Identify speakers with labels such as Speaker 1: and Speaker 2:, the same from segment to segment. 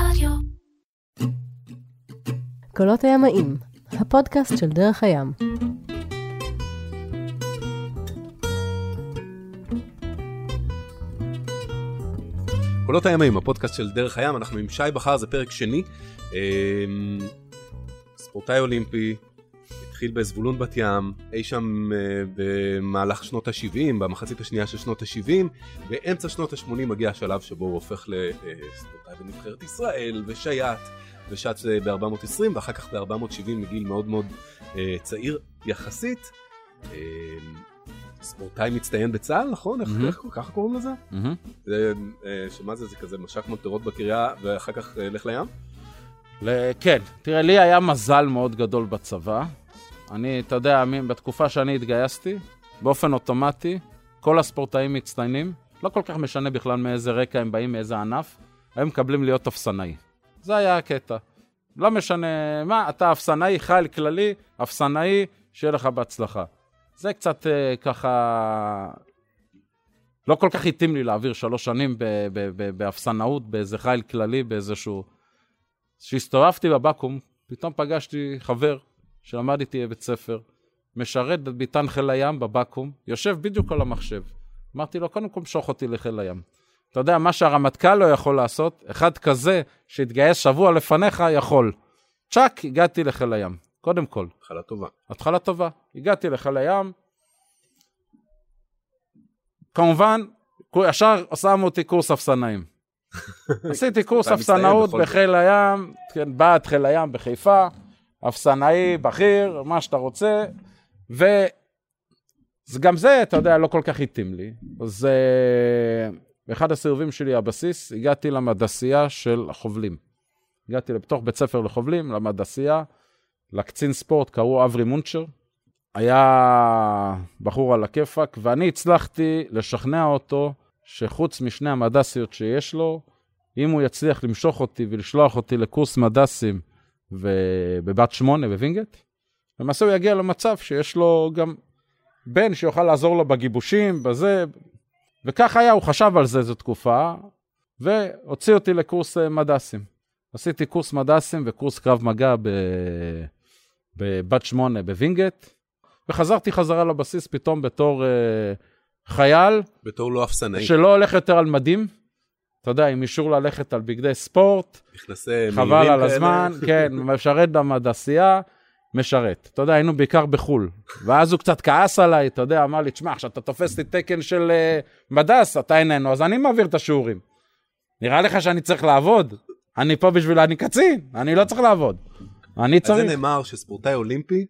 Speaker 1: רדיו.
Speaker 2: קולות הימאים, הפודקאסט של דרך הים.
Speaker 3: קולות הימאים, הפודקאסט של דרך הים, אנחנו עם שי בכר, זה פרק שני. אמ, ספורטאי אולימפי, התחיל בזבולון בת ים, אי שם אה, במהלך שנות ה-70, במחצית השנייה של שנות ה-70, באמצע שנות ה-80 מגיע השלב שבו הוא הופך לספורטאי בנבחרת ישראל, ושייט, ושט ב-420, ואחר כך ב-470 מגיל מאוד מאוד אה, צעיר יחסית. אה, ספורטאי מצטיין בצה"ל, נכון? איך,
Speaker 4: מהמם.
Speaker 3: איך ככה קוראים לזה? זה, אה, שמה זה, זה כזה משק מונטרות בקריה, ואחר כך אה, לך לים?
Speaker 4: ל- כן, תראה, לי היה מזל מאוד גדול בצבא. אני, אתה יודע, בתקופה שאני התגייסתי, באופן אוטומטי, כל הספורטאים מצטיינים, לא כל כך משנה בכלל מאיזה רקע הם באים, מאיזה ענף, הם מקבלים להיות אפסנאי. זה היה הקטע. לא משנה מה, אתה אפסנאי, חייל כללי, אפסנאי, שיהיה לך בהצלחה. זה קצת אה, ככה... לא כל כך התאים לי להעביר שלוש שנים באפסנאות, באיזה חיל כללי, באיזשהו... כשהסתובבתי בבקו"ם, פתאום פגשתי חבר שלמד איתי בבית ספר, משרת בביתן חיל הים בבקו"ם, יושב בדיוק על המחשב. אמרתי לו, קודם כל משוך אותי לחיל הים. אתה יודע, מה שהרמטכ"ל לא יכול לעשות, אחד כזה שהתגייס שבוע לפניך יכול. צ'אק, הגעתי לחיל הים, קודם כל.
Speaker 3: התחלה טובה.
Speaker 4: התחלה טובה. הגעתי לחיל הים. כמובן, ישר שמו אותי קורס אפסנאים. עשיתי קורס אפסנאות. בחיל הים, כן, בעד חיל הים בחיפה, אפסנאי בכיר, מה שאתה רוצה, וגם זה, אתה יודע, לא כל כך התאים לי. אז באחד הסירובים שלי, הבסיס, הגעתי למדסייה של החובלים. הגעתי לתוך בית ספר לחובלים, למדסייה, לקצין ספורט, קראו אברי מונצ'ר. היה בחור על הכיפאק, ואני הצלחתי לשכנע אותו שחוץ משני המדסיות שיש לו, אם הוא יצליח למשוך אותי ולשלוח אותי לקורס מדסים ו- בבה"ד שמונה בווינגייט, למעשה הוא יגיע למצב שיש לו גם בן שיוכל לעזור לו בגיבושים, בזה, וכך היה, הוא חשב על זה איזו תקופה, והוציא אותי לקורס אה, מדסים. עשיתי קורס מדסים וקורס קרב מגע בבה"ד שמונה בווינגייט, וחזרתי חזרה לבסיס פתאום בתור אה, חייל,
Speaker 3: בתור לא אפסנאי.
Speaker 4: שלא הולך יותר על מדים, אתה יודע, עם אישור ללכת על בגדי ספורט, חבל על. הזמן, כן, משרת במדסייה, משרת. אתה יודע, היינו בעיקר בחו"ל. ואז הוא קצת כעס עליי, אתה יודע, אמר לי, תשמע, כשאתה תופס לי תקן של אה, מדס, אתה איננו, אז אני מעביר את השיעורים. נראה לך שאני צריך לעבוד? אני פה בשביל, אני קצין, אני לא צריך לעבוד. אני
Speaker 3: על זה
Speaker 4: צריך.
Speaker 3: נאמר שספורטאי אולימפי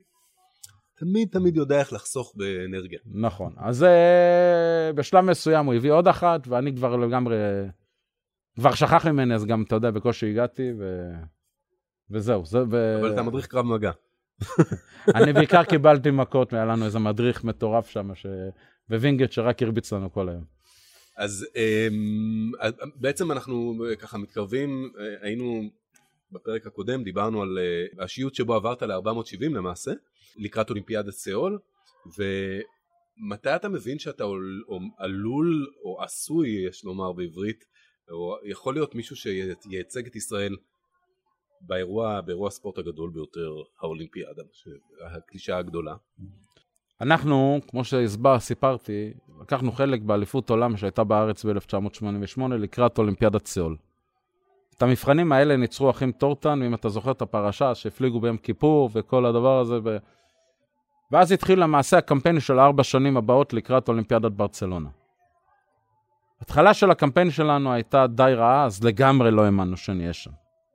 Speaker 3: תמיד תמיד יודע איך לחסוך באנרגיה.
Speaker 4: נכון. אז אה, בשלב מסוים הוא הביא עוד אחת, ואני כבר לגמרי... כבר שכח ממני, אז גם, אתה יודע, בקושי הגעתי, ו... וזהו. זה, ו...
Speaker 3: אבל אתה מדריך קרב מגע.
Speaker 4: אני בעיקר קיבלתי מכות, והיה לנו איזה מדריך מטורף שם, ש... בווינגייט שרק הרביץ לנו כל היום.
Speaker 3: אז אמ, בעצם אנחנו אה, ככה מתקרבים, אה, היינו בפרק הקודם, דיברנו על אה, השיוט שבו עברת ל-470 למעשה, לקראת אולימפיאדת סאול, ומתי אתה מבין שאתה עלול או עשוי, יש לומר בעברית, או יכול להיות מישהו שייצג את ישראל באירוע, באירוע הספורט הגדול ביותר, האולימפיאדה, הקלישאה הגדולה.
Speaker 4: אנחנו, כמו שהסבר, סיפרתי, לקחנו חלק באליפות עולם שהייתה בארץ ב-1988 לקראת אולימפיאדת סאול. את המבחנים האלה ניצרו אחים טורטן, ואם אתה זוכר את הפרשה שהפליגו ביום כיפור וכל הדבר הזה. ו... ואז התחיל למעשה הקמפיין של הארבע שנים הבאות לקראת אולימפיאדת ברצלונה. התחלה של הקמפיין שלנו הייתה די רעה, אז לגמרי לא האמנו שנהיה שם.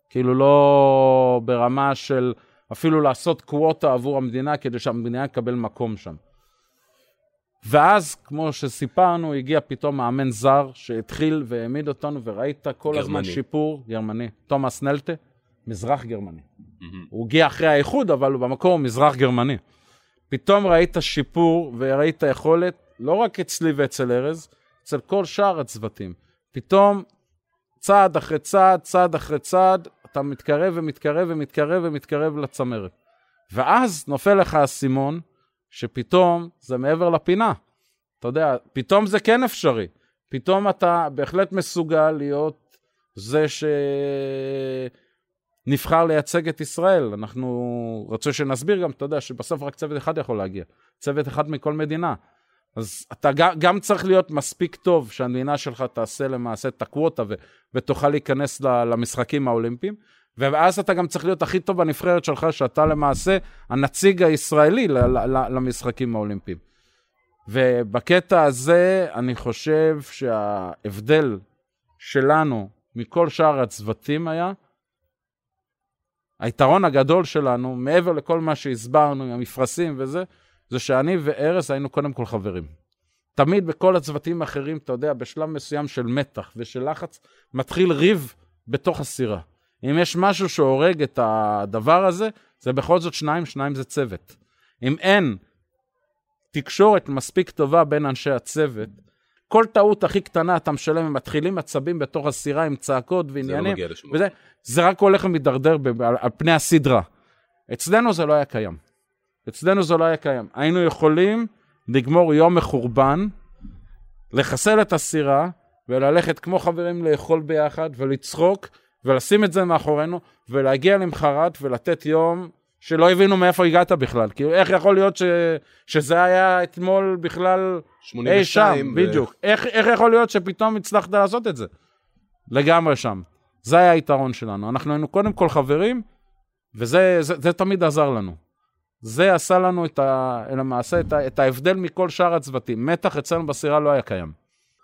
Speaker 4: כאילו לא ברמה של אפילו לעשות קווטה עבור המדינה כדי שהמדינה יקבל מקום שם. ואז, כמו שסיפרנו, הגיע פתאום מאמן זר שהתחיל והעמיד אותנו, וראית כל הזמן
Speaker 3: גרמני.
Speaker 4: שיפור, גרמני, תומאס נלטה, מזרח גרמני. הוא הגיע אחרי האיחוד, אבל הוא במקור מזרח גרמני. פתאום ראית שיפור וראית יכולת, לא רק אצלי ואצל ארז, אצל כל שאר הצוותים. פתאום, צעד אחרי צעד, צעד אחרי צעד, אתה מתקרב ומתקרב ומתקרב ומתקרב לצמרת. ואז נופל לך האסימון, שפתאום זה מעבר לפינה. אתה יודע, פתאום זה כן אפשרי. פתאום אתה בהחלט מסוגל להיות זה שנבחר לייצג את ישראל. אנחנו רצו שנסביר גם, אתה יודע, שבסוף רק צוות אחד יכול להגיע. צוות אחד מכל מדינה. אז אתה גם, גם צריך להיות מספיק טוב שהמדינה שלך תעשה למעשה את הקווטה ו, ותוכל להיכנס למשחקים האולימפיים. ואז אתה גם צריך להיות הכי טוב בנבחרת שלך, שאתה למעשה הנציג הישראלי למשחקים האולימפיים. ובקטע הזה, אני חושב שההבדל שלנו מכל שאר הצוותים היה, היתרון הגדול שלנו, מעבר לכל מה שהסברנו המפרשים וזה, זה שאני וארז היינו קודם כל חברים. תמיד בכל הצוותים האחרים, אתה יודע, בשלב מסוים של מתח ושל לחץ, מתחיל ריב בתוך הסירה. אם יש משהו שהורג את הדבר הזה, זה בכל זאת שניים, שניים זה צוות. אם אין תקשורת מספיק טובה בין אנשי הצוות, כל טעות הכי קטנה אתה משלם, הם מתחילים עצבים בתוך הסירה עם צעקות ועניינים. זה לא
Speaker 3: מגיע לשום
Speaker 4: וזה, זה רק הולך ומידרדר על, על פני הסדרה. אצלנו זה לא היה קיים. אצלנו זה לא היה קיים. היינו יכולים לגמור יום מחורבן, לחסל את הסירה, וללכת כמו חברים לאכול ביחד ולצחוק, ולשים את זה מאחורינו, ולהגיע למחרת ולתת יום שלא הבינו מאיפה הגעת בכלל. כאילו, איך יכול להיות ש... שזה היה אתמול בכלל אי שם, ו... בדיוק. איך, איך יכול להיות שפתאום הצלחת לעשות את זה? לגמרי שם. זה היה היתרון שלנו. אנחנו היינו קודם כל חברים, וזה זה, זה תמיד עזר לנו. זה עשה לנו את ה, למעשה את, ה, את ההבדל מכל שאר הצוותים. מתח אצלנו בסירה לא היה קיים.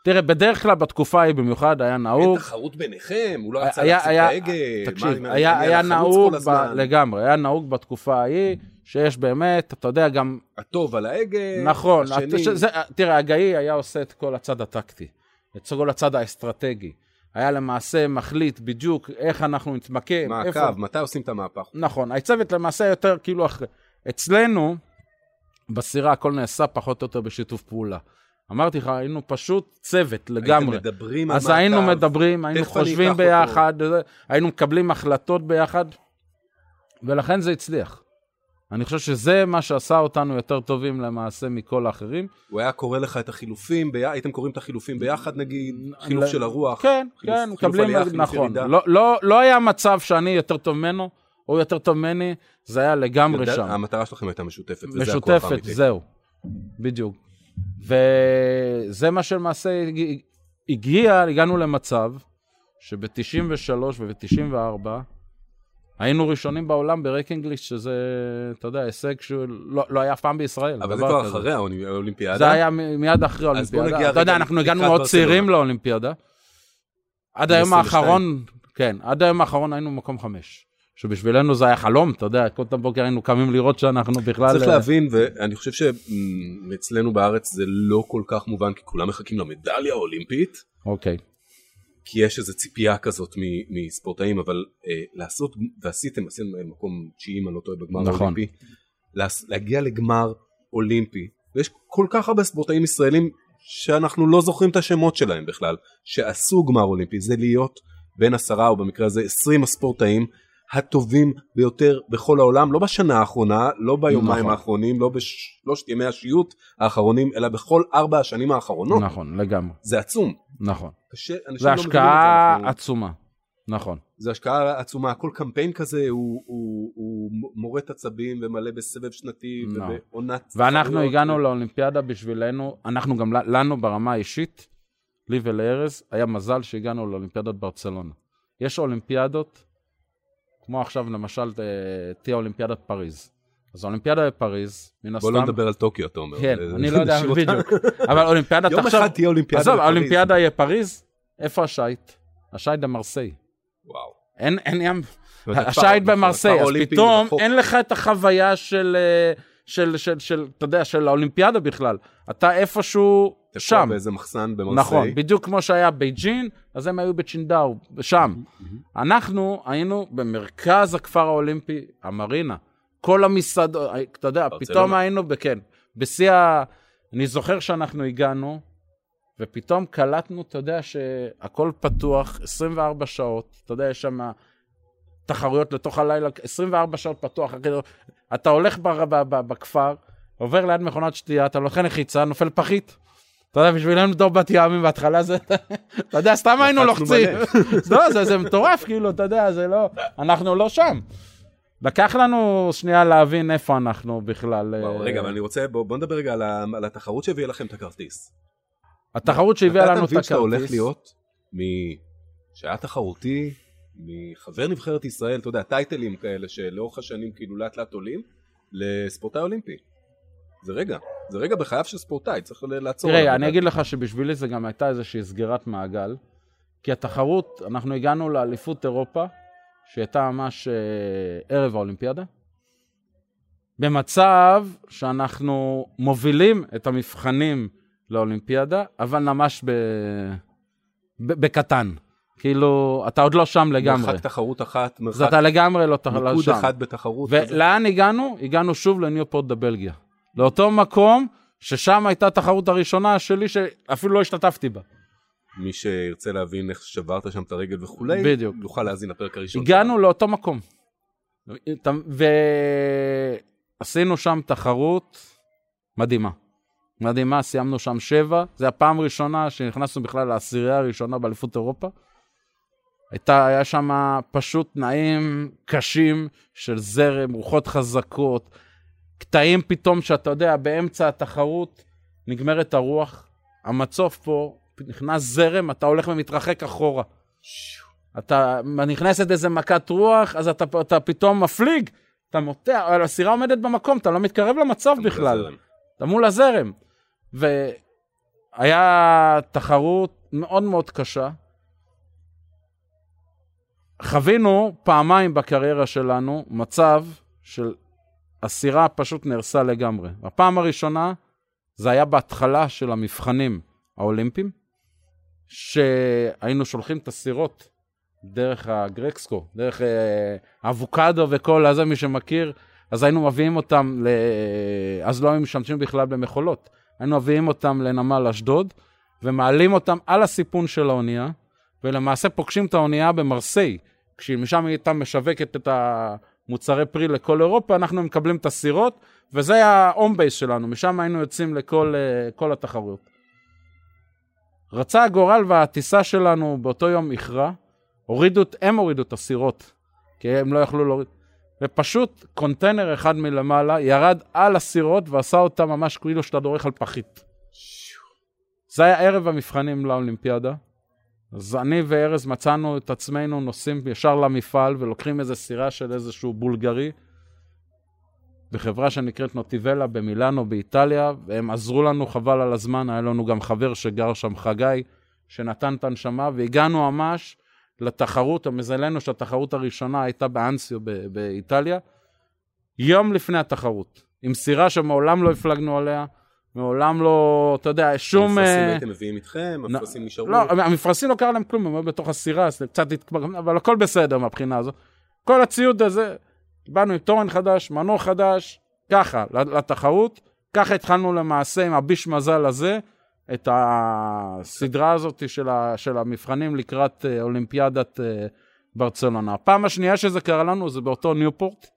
Speaker 4: תראה, בדרך כלל בתקופה ההיא במיוחד היה נהוג...
Speaker 3: אין תחרות ביניכם? הוא לא רצה להציג את ההגה?
Speaker 4: תקשיב, מה, היה, היה נהוג ב, לגמרי, היה נהוג בתקופה ההיא, שיש באמת, אתה יודע, גם...
Speaker 3: הטוב על ההגה,
Speaker 4: נכון, השני... שזה, תראה, הגאי היה עושה את כל הצד הטקטי, את כל הצד האסטרטגי. היה למעשה מחליט בדיוק איך אנחנו נתמקם.
Speaker 3: מעקב, איפה... מתי עושים את המהפך.
Speaker 4: נכון, הצוות למעשה יותר כאילו אחרי. אצלנו, בסירה הכל נעשה פחות או יותר בשיתוף פעולה. אמרתי לך, היינו פשוט צוות לגמרי.
Speaker 3: הייתם מדברים על
Speaker 4: אז היינו מדברים, היינו חושבים ביחד, אותו. היינו מקבלים החלטות ביחד, ולכן זה הצליח. אני חושב שזה מה שעשה אותנו יותר טובים למעשה מכל האחרים.
Speaker 3: הוא היה קורא לך את החילופים, בי... הייתם קוראים את החילופים ביחד נגיד? חילוף ל... של הרוח?
Speaker 4: כן,
Speaker 3: חילוף,
Speaker 4: כן, מקבלים, עלייה, נכון. לא, לא, לא היה מצב שאני יותר טוב ממנו, או יותר טוב ממני, זה היה לגמרי יודע, שם.
Speaker 3: המטרה שלכם הייתה משותפת, וזה
Speaker 4: משותפת, הכוח האמיתי. משותפת, זהו, בדיוק. וזה מה שלמעשה הגיע, הגענו למצב שב-93 וב-94 היינו ראשונים בעולם ברק אנגליש, שזה, אתה יודע, הישג שלא לא היה אף פעם בישראל.
Speaker 3: אבל זה כבר אחרי האולימפיאדה.
Speaker 4: זה היה מיד אחרי האולימפיאדה. אתה יודע, אנחנו הגענו מאוד צעירים לאולימפיאדה. עד היום האחרון, כן, עד היום האחרון היינו במקום חמש. שבשבילנו זה היה חלום, אתה יודע, כל פעם בוקר היינו קמים לראות שאנחנו בכלל...
Speaker 3: צריך להבין, ואני חושב שאצלנו בארץ זה לא כל כך מובן, כי כולם מחכים למדליה האולימפית.
Speaker 4: אוקיי.
Speaker 3: כי יש איזו ציפייה כזאת מספורטאים, אבל אה, לעשות, ועשיתם, עשיתם מקום תשיעי, אם אני לא טועה, בגמר נכון. האולימפי, להגיע לגמר אולימפי, ויש כל כך הרבה ספורטאים ישראלים שאנחנו לא זוכרים את השמות שלהם בכלל, שעשו גמר אולימפי, זה להיות בין עשרה, או במקרה הזה עשרים הספורטאים, הטובים ביותר בכל העולם, לא בשנה האחרונה, לא ביומיים נכון. האחרונים, לא בשלושת ימי השיוט האחרונים, אלא בכל ארבע השנים האחרונות.
Speaker 4: נכון, לגמרי.
Speaker 3: זה עצום.
Speaker 4: נכון.
Speaker 3: קשה,
Speaker 4: זה לא השקעה אנחנו... עצומה. נכון.
Speaker 3: זה השקעה עצומה, כל קמפיין כזה הוא, הוא, הוא מורט עצבים ומלא בסבב שנתי no. נכון. ובעונת...
Speaker 4: ואנחנו הגענו ו... לאולימפיאדה בשבילנו, אנחנו גם לנו ברמה האישית, לי ולארז, היה מזל שהגענו לאולימפיאדת ברצלונה. יש אולימפיאדות כמו עכשיו למשל אה, תהיה אולימפיאדת פריז. אז אולימפיאדה בפריז, מן הסתם...
Speaker 3: בוא לא נדבר על טוקיו, אתה אומר.
Speaker 4: כן, אני לא יודע בדיוק. אבל אולימפיאדת
Speaker 3: עכשיו... יום אחד תהיה אולימפיאדה
Speaker 4: בפריז. עזוב, האולימפיאדה יהיה פריז, איפה השייט? השייט במרסיי.
Speaker 3: וואו.
Speaker 4: אין, אין ים... השייט במרסיי, אז פתאום אין לך את החוויה של... אה, של, של, של, אתה יודע, של האולימפיאדה בכלל. אתה איפשהו שם.
Speaker 3: באיזה מחסן במרסיי.
Speaker 4: נכון, בדיוק כמו שהיה בייג'ין, אז הם היו בצ'ינגדאו, שם. אנחנו היינו במרכז הכפר האולימפי, המרינה. כל המסעדות, אתה יודע, פתאום היינו, כן, בשיא ה... אני זוכר שאנחנו הגענו, ופתאום קלטנו, אתה יודע, שהכל פתוח 24 שעות, אתה יודע, יש שם תחרויות לתוך הלילה, 24 שעות פתוח. אתה הולך בכפר, עובר ליד מכונת שתייה, אתה לוקח לחיצה, נופל פחית. אתה יודע, בשבילנו בתור בת ימים בהתחלה זה, אתה יודע, סתם היינו לוחצים. לא, זה, זה מטורף, כאילו, אתה יודע, זה לא, אנחנו לא שם. לקח לנו שנייה להבין איפה אנחנו בכלל.
Speaker 3: וואו,
Speaker 4: אה,
Speaker 3: רגע, אבל אני רוצה, בוא בוא נדבר רגע על על התחרות שהביאה לכם את הכרטיס.
Speaker 4: התחרות שהביאה לנו את
Speaker 3: אתה
Speaker 4: הכרטיס.
Speaker 3: מבין שאתה הולך להיות, מ... שהיה תחרותי, מחבר נבחרת ישראל, אתה יודע, טייטלים כאלה שלאורך השנים כאילו לאט לאט עולים, לספורטאי אולימפי. זה רגע, זה רגע בחייו של ספורטאי, צריך לעצור.
Speaker 4: תראה. אני אגיד לך שבשבילי זה גם הייתה איזושהי סגירת מעגל, כי התחרות, אנחנו הגענו לאליפות אירופה, שהייתה ממש אה, ערב האולימפיאדה, במצב שאנחנו מובילים את המבחנים לאולימפיאדה, אבל ממש ב... ב... בקטן. כאילו, אתה עוד לא שם לגמרי.
Speaker 3: מרחק תחרות אחת,
Speaker 4: אז
Speaker 3: מרחק
Speaker 4: אתה לגמרי לא לא
Speaker 3: ניקוד
Speaker 4: שם.
Speaker 3: אחד בתחרות. כזה.
Speaker 4: ולאן הגענו? הגענו שוב לניופורט בבלגיה. לאותו מקום ששם הייתה התחרות הראשונה שלי שאפילו לא השתתפתי בה.
Speaker 3: מי שירצה להבין איך שברת שם את הרגל וכולי,
Speaker 4: בדיוק.
Speaker 3: יוכל להאזין לפרק הראשון.
Speaker 4: הגענו לאותו מקום. ועשינו שם תחרות מדהימה. מדהימה, סיימנו שם שבע. זו הפעם הראשונה שנכנסנו בכלל לעשירייה הראשונה באליפות אירופה. הייתה, היה שם פשוט תנאים קשים של זרם, רוחות חזקות, קטעים פתאום שאתה יודע, באמצע התחרות נגמרת הרוח, המצוף פה, נכנס זרם, אתה הולך ומתרחק אחורה. אתה נכנסת איזה מכת רוח, אז אתה, אתה פתאום מפליג, אתה מוטע, הסירה עומדת במקום, אתה לא מתקרב למצב בכלל. אתה מול הזרם. והיה תחרות מאוד מאוד קשה. חווינו פעמיים בקריירה שלנו מצב של הסירה פשוט נהרסה לגמרי. הפעם הראשונה זה היה בהתחלה של המבחנים האולימפיים, שהיינו שולחים את הסירות דרך הגרקסקו, דרך אה, אבוקדו וכל הזה, מי שמכיר, אז היינו מביאים אותם, ל... אז לא היינו משתמשים בכלל במכולות, היינו מביאים אותם לנמל אשדוד, ומעלים אותם על הסיפון של האונייה, ולמעשה פוגשים את האונייה במרסיי, כשמשם היא הייתה משווקת את המוצרי פרי לכל אירופה, אנחנו מקבלים את הסירות, וזה היה ה home base שלנו, משם היינו יוצאים לכל אה, כל התחרויות. רצה הגורל והטיסה שלנו באותו יום איחרה, הורידו, הם הורידו את הסירות, כי הם לא יכלו להוריד. ופשוט קונטיינר אחד מלמעלה ירד על הסירות ועשה אותה ממש כאילו שאתה דורך על פחית. זה היה ערב המבחנים לאולימפיאדה. אז אני וארז מצאנו את עצמנו נוסעים ישר למפעל ולוקחים איזה סירה של איזשהו בולגרי בחברה שנקראת נוטיבלה במילאנו באיטליה, והם עזרו לנו חבל על הזמן, היה לנו גם חבר שגר שם, חגי, שנתן את הנשמה, והגענו ממש לתחרות, המזלנו שהתחרות הראשונה הייתה באנסיו באיטליה, יום לפני התחרות, עם סירה שמעולם לא הפלגנו עליה, מעולם לא, אתה יודע, שום...
Speaker 3: המפרשים
Speaker 4: אה,
Speaker 3: הייתם מביאים איתכם, המפרשים נשארו.
Speaker 4: לא, המפרשים לא קרה להם כלום, הם היו בתוך הסירה, אז קצת התקבר, אבל הכל בסדר מהבחינה הזו. כל הציוד הזה, באנו עם תורן חדש, מנוע חדש, ככה, לתחרות, ככה התחלנו למעשה עם הביש מזל הזה, את הסדרה הזאת של, ה, של המבחנים לקראת אה, אולימפיאדת אה, ברצלונה. הפעם השנייה שזה קרה לנו זה באותו ניופורט,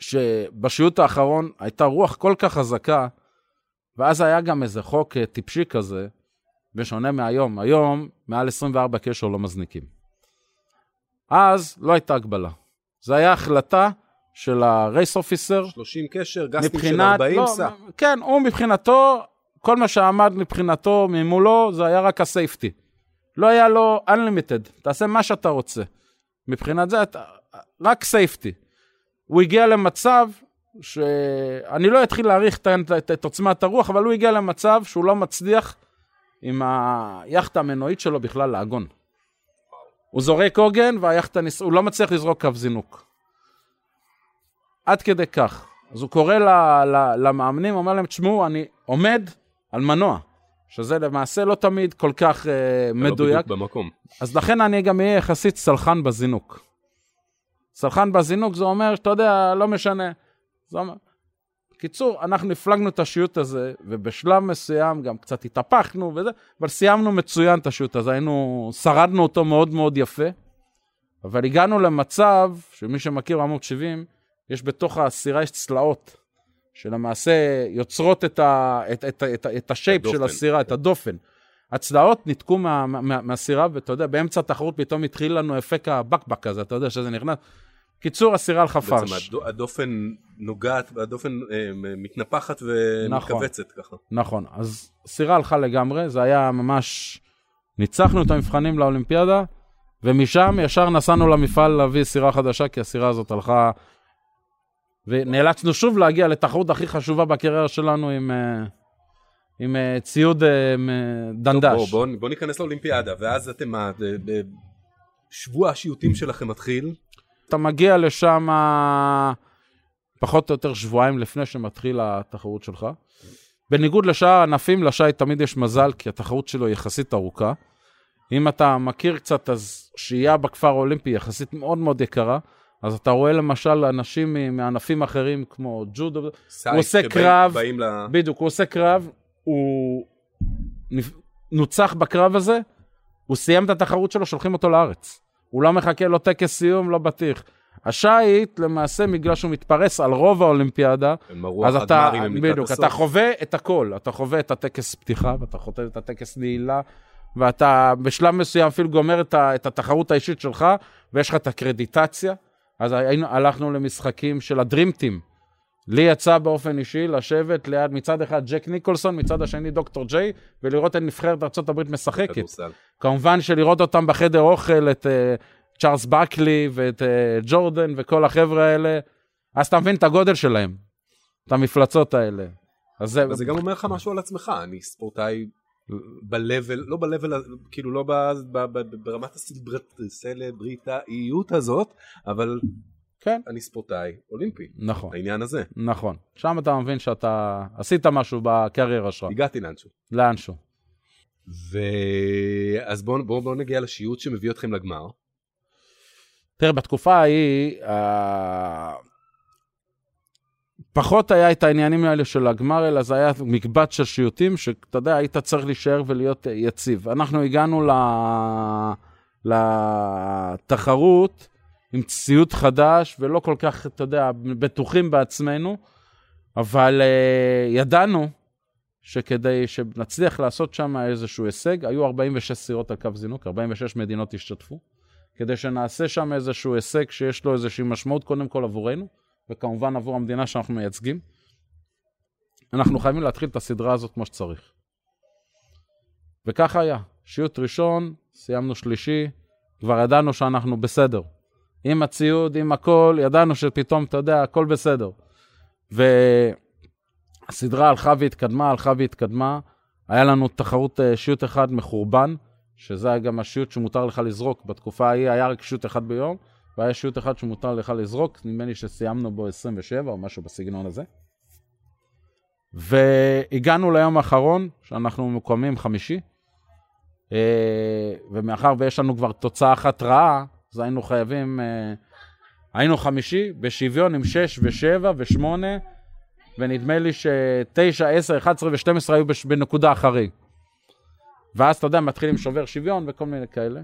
Speaker 4: שבשיעוט האחרון הייתה רוח כל כך חזקה, ואז היה גם איזה חוק אה, טיפשי כזה, בשונה מהיום. היום, מעל 24 קשר לא מזניקים. אז לא הייתה הגבלה. זו הייתה החלטה של הרייס אופיסר,
Speaker 3: 30 קשר, גסטים של
Speaker 4: מבחינת,
Speaker 3: 40
Speaker 4: לא,
Speaker 3: סע.
Speaker 4: כן, הוא מבחינתו, כל מה שעמד מבחינתו ממולו, זה היה רק הסייפטי. לא היה לו unlimited, תעשה מה שאתה רוצה. מבחינת זה, אתה, רק סייפטי. הוא הגיע למצב שאני לא אתחיל להעריך את, את, את עוצמת הרוח, אבל הוא הגיע למצב שהוא לא מצליח עם היאכטה המנועית שלו בכלל לעגון. הוא זורק עוגן והיאכטה, נס... הוא לא מצליח לזרוק קו זינוק. עד כדי כך. אז הוא קורא ל, ל, למאמנים, אומר להם, תשמעו, אני עומד על מנוע, שזה למעשה לא תמיד כל כך uh,
Speaker 3: לא
Speaker 4: מדויק.
Speaker 3: בדיוק במקום.
Speaker 4: אז לכן אני גם אהיה יחסית סלחן בזינוק. סלחן בזינוק זה אומר שאתה יודע, לא משנה. זה אומר... קיצור, אנחנו הפלגנו את השיוט הזה, ובשלב מסוים גם קצת התהפכנו וזה, אבל סיימנו מצוין את השיוט הזה, היינו, שרדנו אותו מאוד מאוד יפה, אבל הגענו למצב, שמי שמכיר 470, יש בתוך הסירה יש צלעות, שלמעשה יוצרות את, ה, את, את, את, את השייפ של
Speaker 3: הדופן.
Speaker 4: הסירה, את הדופן. הצלעות ניתקו מה, מה, מהסירה, ואתה יודע, באמצע התחרות פתאום התחיל לנו אפקט הבקבק הזה, אתה יודע שזה נכנס. קיצור, הסירה הלכה
Speaker 3: בעצם
Speaker 4: פרש.
Speaker 3: הדו- הדופן נוגעת, הדופן אה, מתנפחת
Speaker 4: נכון.
Speaker 3: ומתכווצת ככה.
Speaker 4: נכון, אז סירה הלכה לגמרי, זה היה ממש... ניצחנו את המבחנים לאולימפיאדה, ומשם ישר נסענו למפעל להביא סירה חדשה, כי הסירה הזאת הלכה... ונאלצנו שוב להגיע לתחרות הכי חשובה בקריירה שלנו עם, אה, עם אה, ציוד עם, אה, דנדש.
Speaker 3: בוא, בוא, בוא ניכנס לאולימפיאדה, ואז אתם, שבוע השיוטים שלכם מתחיל,
Speaker 4: אתה מגיע לשם פחות או יותר שבועיים לפני שמתחיל התחרות שלך. בניגוד לשאר הענפים, לשייט תמיד יש מזל, כי התחרות שלו היא יחסית ארוכה. אם אתה מכיר קצת, אז שהייה בכפר האולימפי יחסית מאוד מאוד יקרה. אז אתה רואה למשל אנשים מענפים אחרים כמו ג'ודו,
Speaker 3: סייק
Speaker 4: עושה קרב.
Speaker 3: ל...
Speaker 4: בדיוק, הוא עושה קרב, הוא נוצח בקרב הזה, הוא סיים את התחרות שלו, שולחים אותו לארץ. הוא לא מחכה, לא טקס סיום, לא בטיח. השייט, למעשה, בגלל שהוא מתפרס על רוב האולימפיאדה, אז אתה, בדיוק. אתה חווה את הכל. אתה חווה את הטקס פתיחה, ואתה חווה את הטקס נעילה, ואתה בשלב מסוים אפילו גומר את, ה, את התחרות האישית שלך, ויש לך את הקרדיטציה. אז היינו, הלכנו למשחקים של הדרימטים. לי יצא באופן אישי לשבת ליד מצד אחד ג'ק ניקולסון, מצד השני דוקטור ג'יי, ולראות את נבחרת ארה"ב משחקת. כמובן שלראות אותם בחדר אוכל, את uh, צ'ארלס בקלי ואת uh, ג'ורדן וכל החבר'ה האלה, אז אתה מבין את הגודל שלהם, את המפלצות האלה. אז זה,
Speaker 3: זה גם אומר לך משהו על עצמך, אני ספורטאי ב-level, לא ב-level, כאילו לא ב- ב- ב- ברמת הסלבריטאיות הזאת, אבל
Speaker 4: כן,
Speaker 3: אני ספורטאי אולימפי,
Speaker 4: נכון,
Speaker 3: העניין הזה.
Speaker 4: נכון. שם אתה מבין שאתה עשית משהו בקריירה שלך,
Speaker 3: הגעתי לאנשהו.
Speaker 4: לאנשהו.
Speaker 3: ואז בואו בוא, בוא נגיע לשיעוט שמביא אתכם לגמר.
Speaker 4: תראה, בתקופה ההיא, אה, פחות היה את העניינים האלה של הגמר, אלא זה היה מקבץ של שיוטים, שאתה יודע, היית צריך להישאר ולהיות יציב. אנחנו הגענו ל... לתחרות עם ציוד חדש, ולא כל כך, אתה יודע, בטוחים בעצמנו, אבל uh, ידענו שכדי שנצליח לעשות שם איזשהו הישג, היו 46 סירות על קו זינוק, 46 מדינות השתתפו. כדי שנעשה שם איזשהו הישג שיש לו איזושהי משמעות קודם כל עבורנו, וכמובן עבור המדינה שאנחנו מייצגים. אנחנו חייבים להתחיל את הסדרה הזאת כמו שצריך. וככה היה. שיוט ראשון, סיימנו שלישי, כבר ידענו שאנחנו בסדר. עם הציוד, עם הכל, ידענו שפתאום, אתה יודע, הכל בסדר. והסדרה הלכה והתקדמה, הלכה והתקדמה. היה לנו תחרות אה, שיוט אחד מחורבן, שזה היה גם השיוט שמותר לך לזרוק. בתקופה ההיא היה רק שיוט אחד ביום, והיה שיוט אחד שמותר לך לזרוק, נדמה לי שסיימנו בו 27 או משהו בסגנון הזה. והגענו ליום האחרון, שאנחנו מקוממים חמישי, אה, ומאחר ויש לנו כבר תוצאה אחת רעה, אז היינו חייבים, אה, היינו חמישי בשוויון עם 6 ו-7 ו-8, ונדמה לי ש-9, 10, 11 ו-12 היו בש- בנקודה אחרי. ואז אתה יודע, מתחילים שובר שוויון וכל מיני כאלה.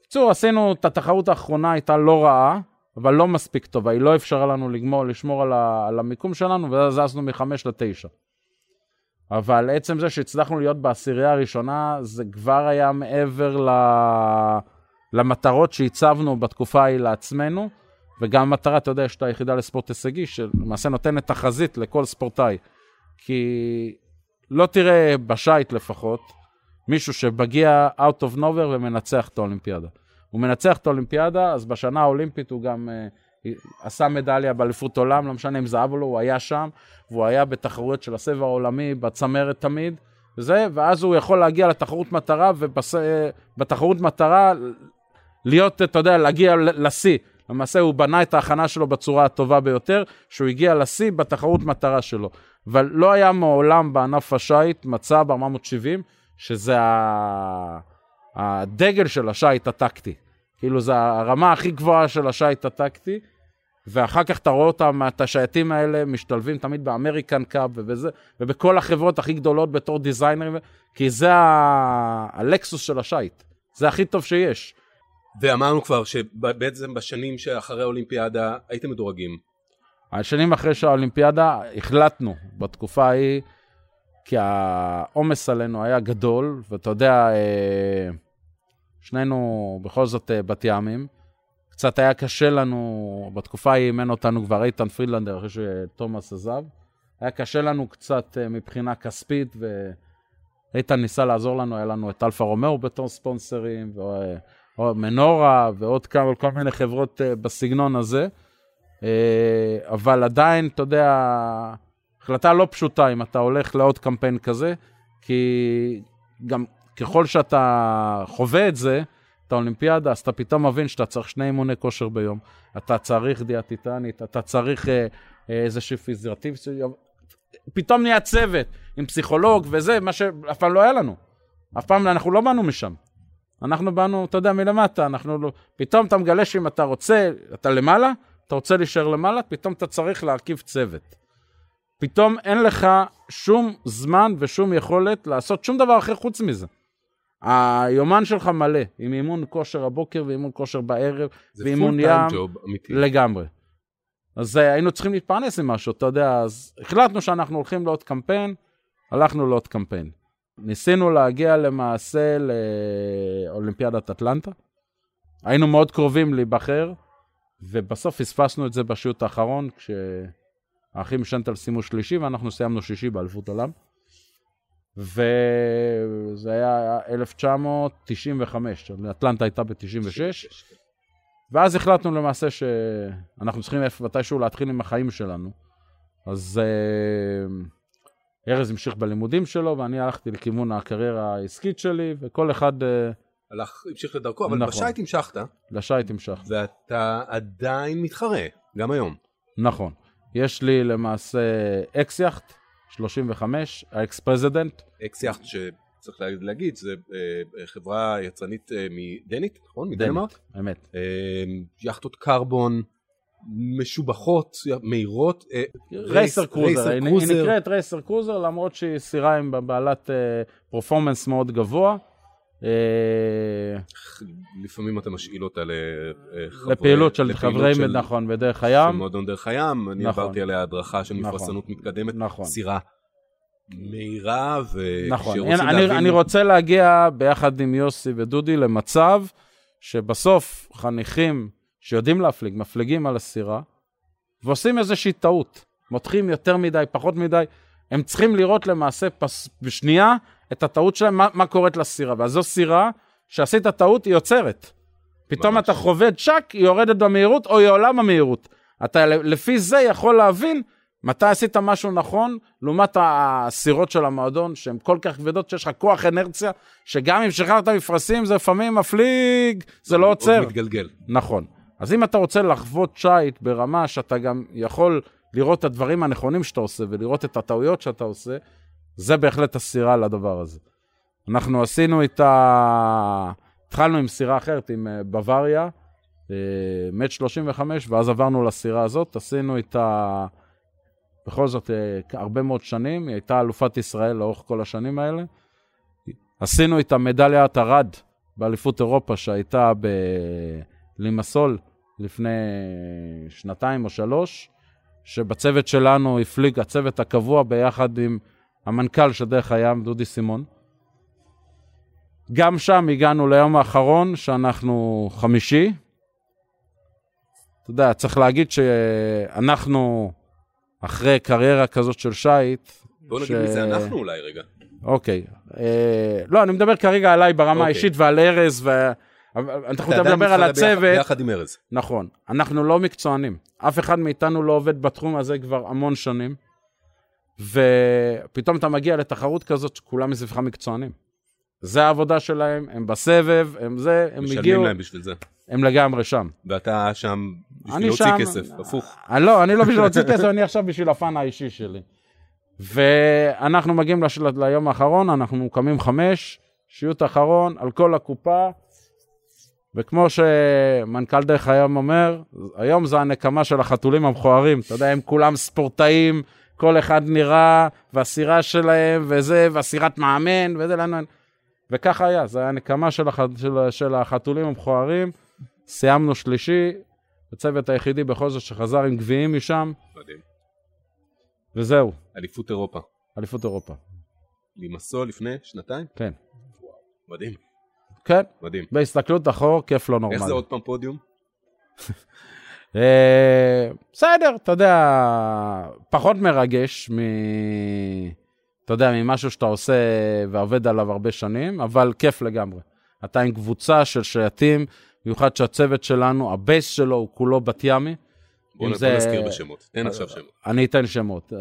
Speaker 4: בקיצור, עשינו את התחרות האחרונה, הייתה לא רעה, אבל לא מספיק טובה, היא לא אפשרה לנו לגמור, לשמור על, ה, על המיקום שלנו, ואז זזנו מחמש לתשע. אבל עצם זה שהצלחנו להיות בעשירייה הראשונה, זה כבר היה מעבר ל... למטרות שהצבנו בתקופה ההיא לעצמנו, וגם מטרה, אתה יודע, יש את היחידה לספורט הישגי, שלמעשה נותנת תחזית לכל ספורטאי. כי לא תראה בשייט לפחות, מישהו שמגיע out of nowhere ומנצח את האולימפיאדה. הוא מנצח את האולימפיאדה, אז בשנה האולימפית הוא גם uh, עשה מדליה באליפות עולם, לא משנה אם זהב או לא, הוא היה שם, והוא היה בתחרויות של הסבב העולמי, בצמרת תמיד, וזה, ואז הוא יכול להגיע לתחרות מטרה, ובתחרות מטרה להיות, אתה יודע, להגיע לשיא. למעשה הוא בנה את ההכנה שלו בצורה הטובה ביותר, שהוא הגיע לשיא בתחרות מטרה שלו. אבל לא היה מעולם בענף השייט מצב ב-470, שזה. הדגל של השייט הטקטי. כאילו זה הרמה הכי גבוהה של השייט הטקטי, ואחר כך אתה רואה אותם, את השייטים האלה משתלבים תמיד ב American Cup ובזה, ובכל החברות הכי גדולות בתור דיזיינרים, כי זה. ה Lexus של השייט. זה הכי טוב שיש.
Speaker 3: ואמרנו כבר שבעצם בשנים שאחרי האולימפיאדה הייתם מדורגים.
Speaker 4: השנים אחרי שהאולימפיאדה, החלטנו בתקופה ההיא, כי העומס עלינו היה גדול, ואתה יודע, אה, שנינו בכל זאת אה, בת ימים. קצת היה קשה לנו, בתקופה ההיא אימן אותנו כבר איתן פרידלנדר, אחרי שתומאס עזב. היה קשה לנו קצת אה, מבחינה כספית, ואיתן ניסה לעזור לנו, היה לנו את אלפה רומאו בתור ספונסרים, ומנורה, ועוד כמה, כל מיני חברות בסגנון הזה. אבל עדיין, אתה יודע, החלטה לא פשוטה אם אתה הולך לעוד קמפיין כזה, כי גם ככל שאתה חווה את זה, את האולימפיאדה, אז אתה פתאום מבין שאתה צריך שני אימוני כושר ביום, אתה צריך דיאטיטנית, אתה צריך אה, אה, איזושהי פיזיותיב, פתאום נהיה צוות עם פסיכולוג וזה, מה שאף פעם לא היה לנו. אף פעם אנחנו לא באנו משם. אנחנו באנו, אתה יודע, מלמטה, אנחנו לא... פתאום אתה מגלה שאם אתה רוצה, אתה למעלה, אתה רוצה להישאר למעלה, פתאום אתה צריך להרכיב צוות. פתאום אין לך שום זמן ושום יכולת לעשות שום דבר אחר חוץ מזה. היומן שלך מלא, עם אימון כושר הבוקר ואימון כושר בערב, ואימון ים. ג'וב. לגמרי. אז אה, היינו צריכים להתפרנס עם משהו, אתה יודע, אז החלטנו שאנחנו הולכים לעוד קמפיין, הלכנו לעוד קמפיין. ניסינו להגיע למעשה לאולימפיאדת אטלנטה. היינו מאוד קרובים להיבחר, ובסוף פספסנו את זה בשיעוט האחרון, כש... האחים שנטל סיימו שלישי ואנחנו סיימנו שישי באליפות עולם. וזה היה 1995, אטלנטה הייתה ב-96, ואז החלטנו למעשה שאנחנו צריכים מתישהו להתחיל עם החיים שלנו. אז uh, ארז המשיך בלימודים שלו, ואני הלכתי לכיוון הקריירה העסקית שלי, וכל אחד... Uh,
Speaker 3: הלך, המשיך לדרכו, אבל נכון. בשייט המשכת.
Speaker 4: לשייט המשכת.
Speaker 3: ואתה עדיין מתחרה, גם היום.
Speaker 4: נכון. יש לי למעשה X-Yacht, 35, ה
Speaker 3: X-President. X-Yacht שצריך להגיד, זה אה, חברה יצרנית אה, דנית, נכון? מדנמרק?
Speaker 4: אמת. אה,
Speaker 3: יאכטות קרבון. משובחות, מהירות.
Speaker 4: racer cruiser, היא נקראת racer cruiser למרות שהיא סירה עם בעלת פרפורמנס מאוד גבוה.
Speaker 3: אה, לפעמים אתה משאיל אותה
Speaker 4: לחברי... לפעילות של חברי, נכון, בדרך הים. של
Speaker 3: מועדון דרך הים, אני נכון. עברתי עליה הדרכה של נכון. מפרסנות מתקדמת, נכון. סירה מהירה,
Speaker 4: נכון, אני, אני רוצה להגיע ביחד עם יוסי ודודי למצב שבסוף חניכים שיודעים להפליג, מפליגים על הסירה, ועושים איזושהי טעות. מותחים יותר מדי, פחות מדי, הם צריכים לראות למעשה פס... בשנייה את הטעות שלהם, מה, מה קורית לסירה. ואז זו סירה שעשית טעות, היא עוצרת. פתאום ממש. אתה חווה צ'אק, היא יורדת במהירות או היא עולה במהירות. אתה לפי זה יכול להבין מתי עשית משהו נכון, לעומת הסירות של המועדון, שהן כל כך כבדות, שיש לך כוח אנרציה, שגם אם שחררת מפרשים, זה לפעמים מפליג, זה לא עוצר.
Speaker 3: עוד מתגלגל.
Speaker 4: נכון. אז אם אתה רוצה לחוות שייט ברמה שאתה גם יכול לראות את הדברים הנכונים שאתה עושה ולראות את הטעויות שאתה עושה, זה בהחלט הסירה לדבר הזה. אנחנו עשינו את ה... התחלנו עם סירה אחרת, עם אה, בוואריה, מת 35, ואז עברנו לסירה הזאת, עשינו את ה... בכל זאת, אה, הרבה מאוד שנים, היא הייתה אלופת ישראל לאורך כל השנים האלה. עשינו את המדליית ארד באליפות אירופה שהייתה בלימסול לפני שנתיים או שלוש, שבצוות שלנו הפליג הצוות הקבוע ביחד עם המנכ"ל של דרך הים, דודי סימון. גם שם הגענו ליום האחרון, שאנחנו חמישי. אתה יודע, צריך להגיד שאנחנו, אחרי קריירה כזאת של שייט...
Speaker 3: בוא נגיד מי זה אנחנו אולי רגע.
Speaker 4: אוקיי. אה, לא, אני מדבר כרגע עליי ברמה אוקיי. האישית ועל ארז, ו... אנחנו מדבר על הצוות.
Speaker 3: ביחד עם ארז.
Speaker 4: נכון. אנחנו לא מקצוענים. אף אחד מאיתנו לא עובד בתחום הזה כבר המון שנים. ופתאום אתה מגיע לתחרות כזאת שכולם מסביבך מקצוענים. זה העבודה שלהם, הם בסבב, הם זה, הם
Speaker 3: משלמים
Speaker 4: הגיעו...
Speaker 3: משלמים להם בשביל זה.
Speaker 4: הם לגמרי שם.
Speaker 3: ואתה שם בשביל להוציא שם... כסף, הפוך.
Speaker 4: אה, לא, אני לא בשביל להוציא כסף, אני עכשיו בשביל הפן האישי שלי. ואנחנו מגיעים לש... ליום האחרון, אנחנו קמים חמש, שיוט אחרון, על כל הקופה, וכמו שמנכ"ל דרך הים אומר, היום זה הנקמה של החתולים המכוערים, אתה יודע, הם כולם ספורטאים, כל אחד נראה, והסירה שלהם, וזה, והסירת מאמן, וזה, לנו... וככה היה, זה היה נקמה של, הח... של, של החתולים המכוערים. סיימנו שלישי, הצוות היחידי בכל זאת שחזר עם גביעים משם.
Speaker 3: מדהים.
Speaker 4: וזהו,
Speaker 3: אליפות אירופה.
Speaker 4: אליפות אירופה.
Speaker 3: לימסול לפני שנתיים?
Speaker 4: כן.
Speaker 3: מדהים,
Speaker 4: כן,
Speaker 3: מדהים.
Speaker 4: בהסתכלות אחור, כיף לא
Speaker 3: איך
Speaker 4: נורמלי.
Speaker 3: זה עוד פעם פודיום?
Speaker 4: אה, בסדר, אתה יודע, פחות מרגש מ... אתה יודע, ממשהו שאתה עושה ועובד עליו הרבה שנים, אבל כיף לגמרי. אתה עם קבוצה של שייטים, במיוחד שהצוות שלנו, ה base שלו הוא כולו בת ימי.
Speaker 3: בוא
Speaker 4: אם
Speaker 3: נ-
Speaker 4: זה-
Speaker 3: נזכיר בשמות. תן עכשיו שמות.
Speaker 4: אני אתן שמות. אה,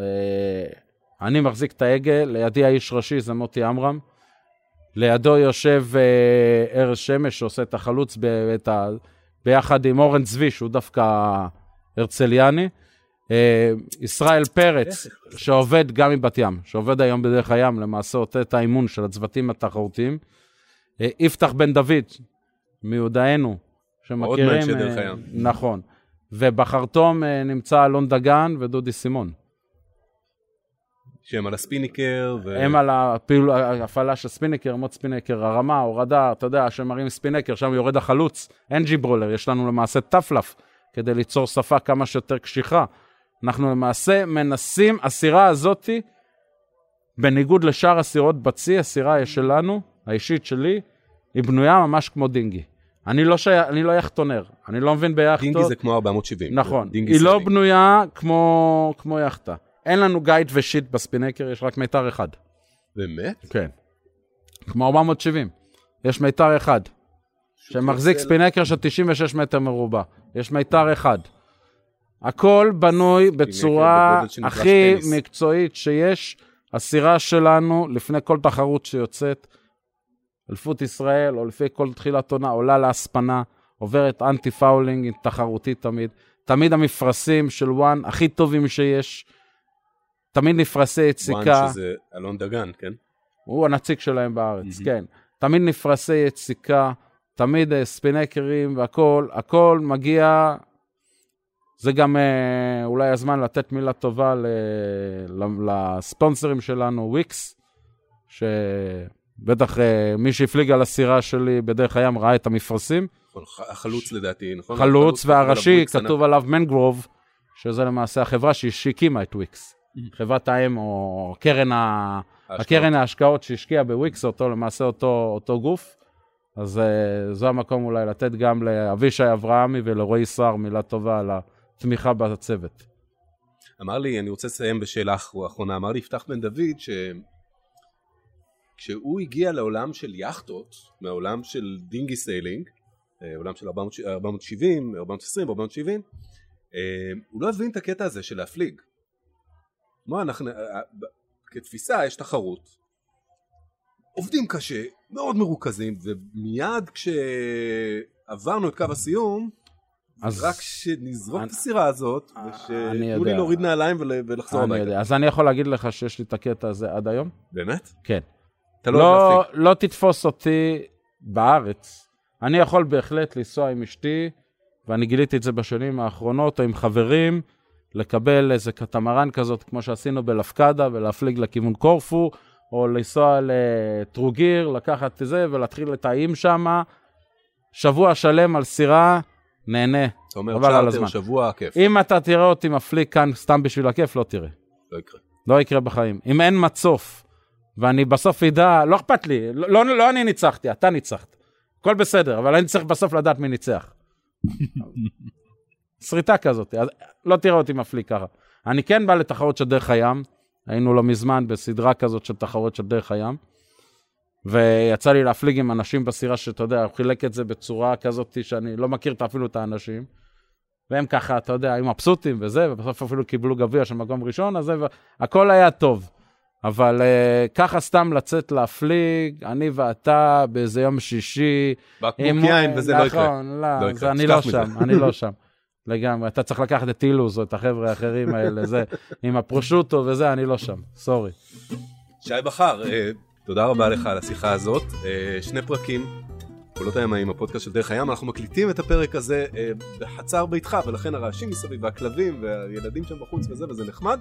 Speaker 4: אני מחזיק את ההגה, לידי האיש ראשי זה מוטי עמרם. לידו יושב אה, ארז שמש שעושה את החלוץ ב, את ה, ביחד עם אורן צבי, שהוא דווקא הרצליאני. אה, ישראל פרץ, שעובד גם מבת ים, שעובד היום בדרך הים, למעשה עושה את האימון של הצוותים התחרותיים. אה, יפתח בן דוד, מיודענו, שמכירים...
Speaker 3: מאנשי דרך הים.
Speaker 4: נכון. ובחרטום נמצא אלון דגן ודודי סימון.
Speaker 3: שהם על הספינקר, ו...
Speaker 4: הם על הפעול, ההפעלה של ספינקר, מוט ספינקר, הרמה, הורדה, אתה יודע, כשמרים ספינקר, שם יורד החלוץ, אין jib roller, יש לנו למעשה tuff luff, כדי ליצור שפה כמה שיותר קשיחה. אנחנו למעשה מנסים, הסירה הזאתי, בניגוד לשאר הסירות בצי, הסירה שלנו, האישית שלי, היא בנויה ממש כמו dinghy. אני לא, שי... אני לא יאכטונר, אני לא מבין ביאכטות.
Speaker 3: dinghy זה כמו 470.
Speaker 4: נכון, היא לא
Speaker 3: סלינג.
Speaker 4: בנויה כמו, כמו יאכטה. אין לנו guy ו sheet בספינקר, יש רק מיתר אחד.
Speaker 3: באמת?
Speaker 4: כן. כמו 470. יש מיתר אחד, שמחזיק ספינקר של 96 מטר מרובע. יש מיתר אחד. הכל בנוי בצורה הכי. מקצועית שיש. הסירה שלנו, לפני כל תחרות שיוצאת, אליפות ישראל, או לפני כל תחילת עונה, עולה למספנה, עוברת antifouling, תחרותית תמיד. תמיד המפרשים של One הכי טובים שיש. תמיד מפרשי יציקה.
Speaker 3: One שזה אלון דגן, כן?
Speaker 4: הוא הנציג שלהם בארץ,
Speaker 3: מהמם.
Speaker 4: כן. תמיד מפרשי יציקה, תמיד אה, ספינקרים והכול, הכל מגיע... זה גם אה, אולי הזמן לתת מילה טובה ל, לספונסרים שלנו, וויקס, שבטח אה, מי שהפליג על הסירה שלי בדרך הים ראה את המפרשים.
Speaker 3: נכון, החלוץ לדעתי, נכון?
Speaker 4: חלוץ והראשי,
Speaker 3: והוויקס ענק.
Speaker 4: כתוב עליו מנגרוב, שזה למעשה החברה שהקימה את וויקס. חברת האם או קרן ה... הקרן ההשקעות שהשקיעה בוויקס, אותו למעשה אותו, אותו גוף. אז uh, זה המקום אולי לתת גם לאבישי אברהמי ולרועי סער מילה טובה על התמיכה בצוות.
Speaker 3: אמר לי, אני רוצה לסיים בשאלה אח- אחרונה, אמר לי יפתח בן דוד ש... כשהוא הגיע לעולם של יאכטות, מהעולם של dinghy sailing, אה, עולם של 400 470, 420, 470, אה, הוא לא הבין את הקטע הזה של להפליג. מה אנחנו, אה, אה, כתפיסה יש תחרות, עובדים קשה, מאוד מרוכזים, ומיד כשעברנו את קו הסיום,
Speaker 4: אז
Speaker 3: רק שנזרוק
Speaker 4: אני-
Speaker 3: את הסירה הזאת,
Speaker 4: אני
Speaker 3: ושתנו לי. להוריד נעליים ול- ולחזור הביתה.
Speaker 4: אז אני יכול להגיד לך שיש לי את הקטע הזה עד היום?
Speaker 3: באמת?
Speaker 4: כן.
Speaker 3: אתה לא
Speaker 4: לא. לא תתפוס אותי בארץ. אני יכול בהחלט לנסוע עם אשתי, ואני גיליתי את זה בשנים האחרונות, או עם חברים, לקבל איזה קטמרן כזאת, כמו שעשינו בלפקדה, ולהפליג לכיוון קורפו, או לנסוע לטרוגיר, לקחת את זה ולהתחיל לטעים שם. שבוע שלם על סירה, נהנה.
Speaker 3: אתה אומר
Speaker 4: חבל על הזמן.
Speaker 3: שבוע, כיף.
Speaker 4: אם אתה תראה אותי מפליג כאן סתם בשביל הכיף, לא תראה.
Speaker 3: לא יקרה.
Speaker 4: לא יקרה בחיים. אם אין מצוף, ואני בסוף אדע, לא אכפת לי, לא, לא, לא אני ניצחתי, אתה ניצחת. הכל בסדר, אבל אני צריך בסוף לדעת מי ניצח. שריטה כזאת, אז לא תראה אותי מפליג ככה. אני כן בא לתחרות של דרך הים, היינו לא מזמן בסדרה כזאת של תחרות של דרך הים, ויצא לי להפליג עם אנשים בסירה שאתה יודע, הוא חילק את זה בצורה כזאת שאני לא מכיר אפילו את האנשים. והם ככה, אתה יודע, היו מבסוטים וזה, ובסוף אפילו קיבלו גביע של מקום ראשון, אז זה, הכל היה טוב. אבל uh, ככה סתם לצאת להפליג, אני ואתה באיזה יום שישי.
Speaker 3: בקבוק יין וזה לא יקרה.
Speaker 4: נכון, לא,
Speaker 3: לא יקרה,
Speaker 4: אני לא. שם, אני לא שם. לגמרי, אתה צריך לקחת את אילוז או את החבר'ה האחרים האלה, זה, עם הפרושוטו וזה, אני לא שם, סורי.
Speaker 3: שי בכר, אה, תודה רבה לך על השיחה הזאת. אה, שני פרקים, קולות הימאים, הפודקאסט של דרך הים. אנחנו מקליטים את הפרק הזה אה, בחצר ביתך, ולכן הרעשים מסביב, והכלבים, והילדים שם בחוץ וזה, וזה נחמד.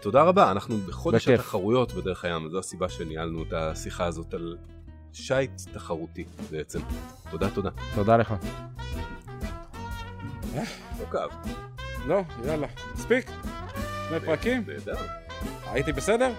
Speaker 3: תודה רבה, אנחנו בחודש
Speaker 4: בכיף.
Speaker 3: התחרויות בדרך הים, זו הסיבה שניהלנו את השיחה הזאת על שייט תחרותי בעצם. תודה, תודה.
Speaker 4: תודה לך.
Speaker 3: לא כאב.
Speaker 4: לא, יאללה. מספיק? שני פרקים?
Speaker 3: נהדר.
Speaker 4: הייתי בסדר?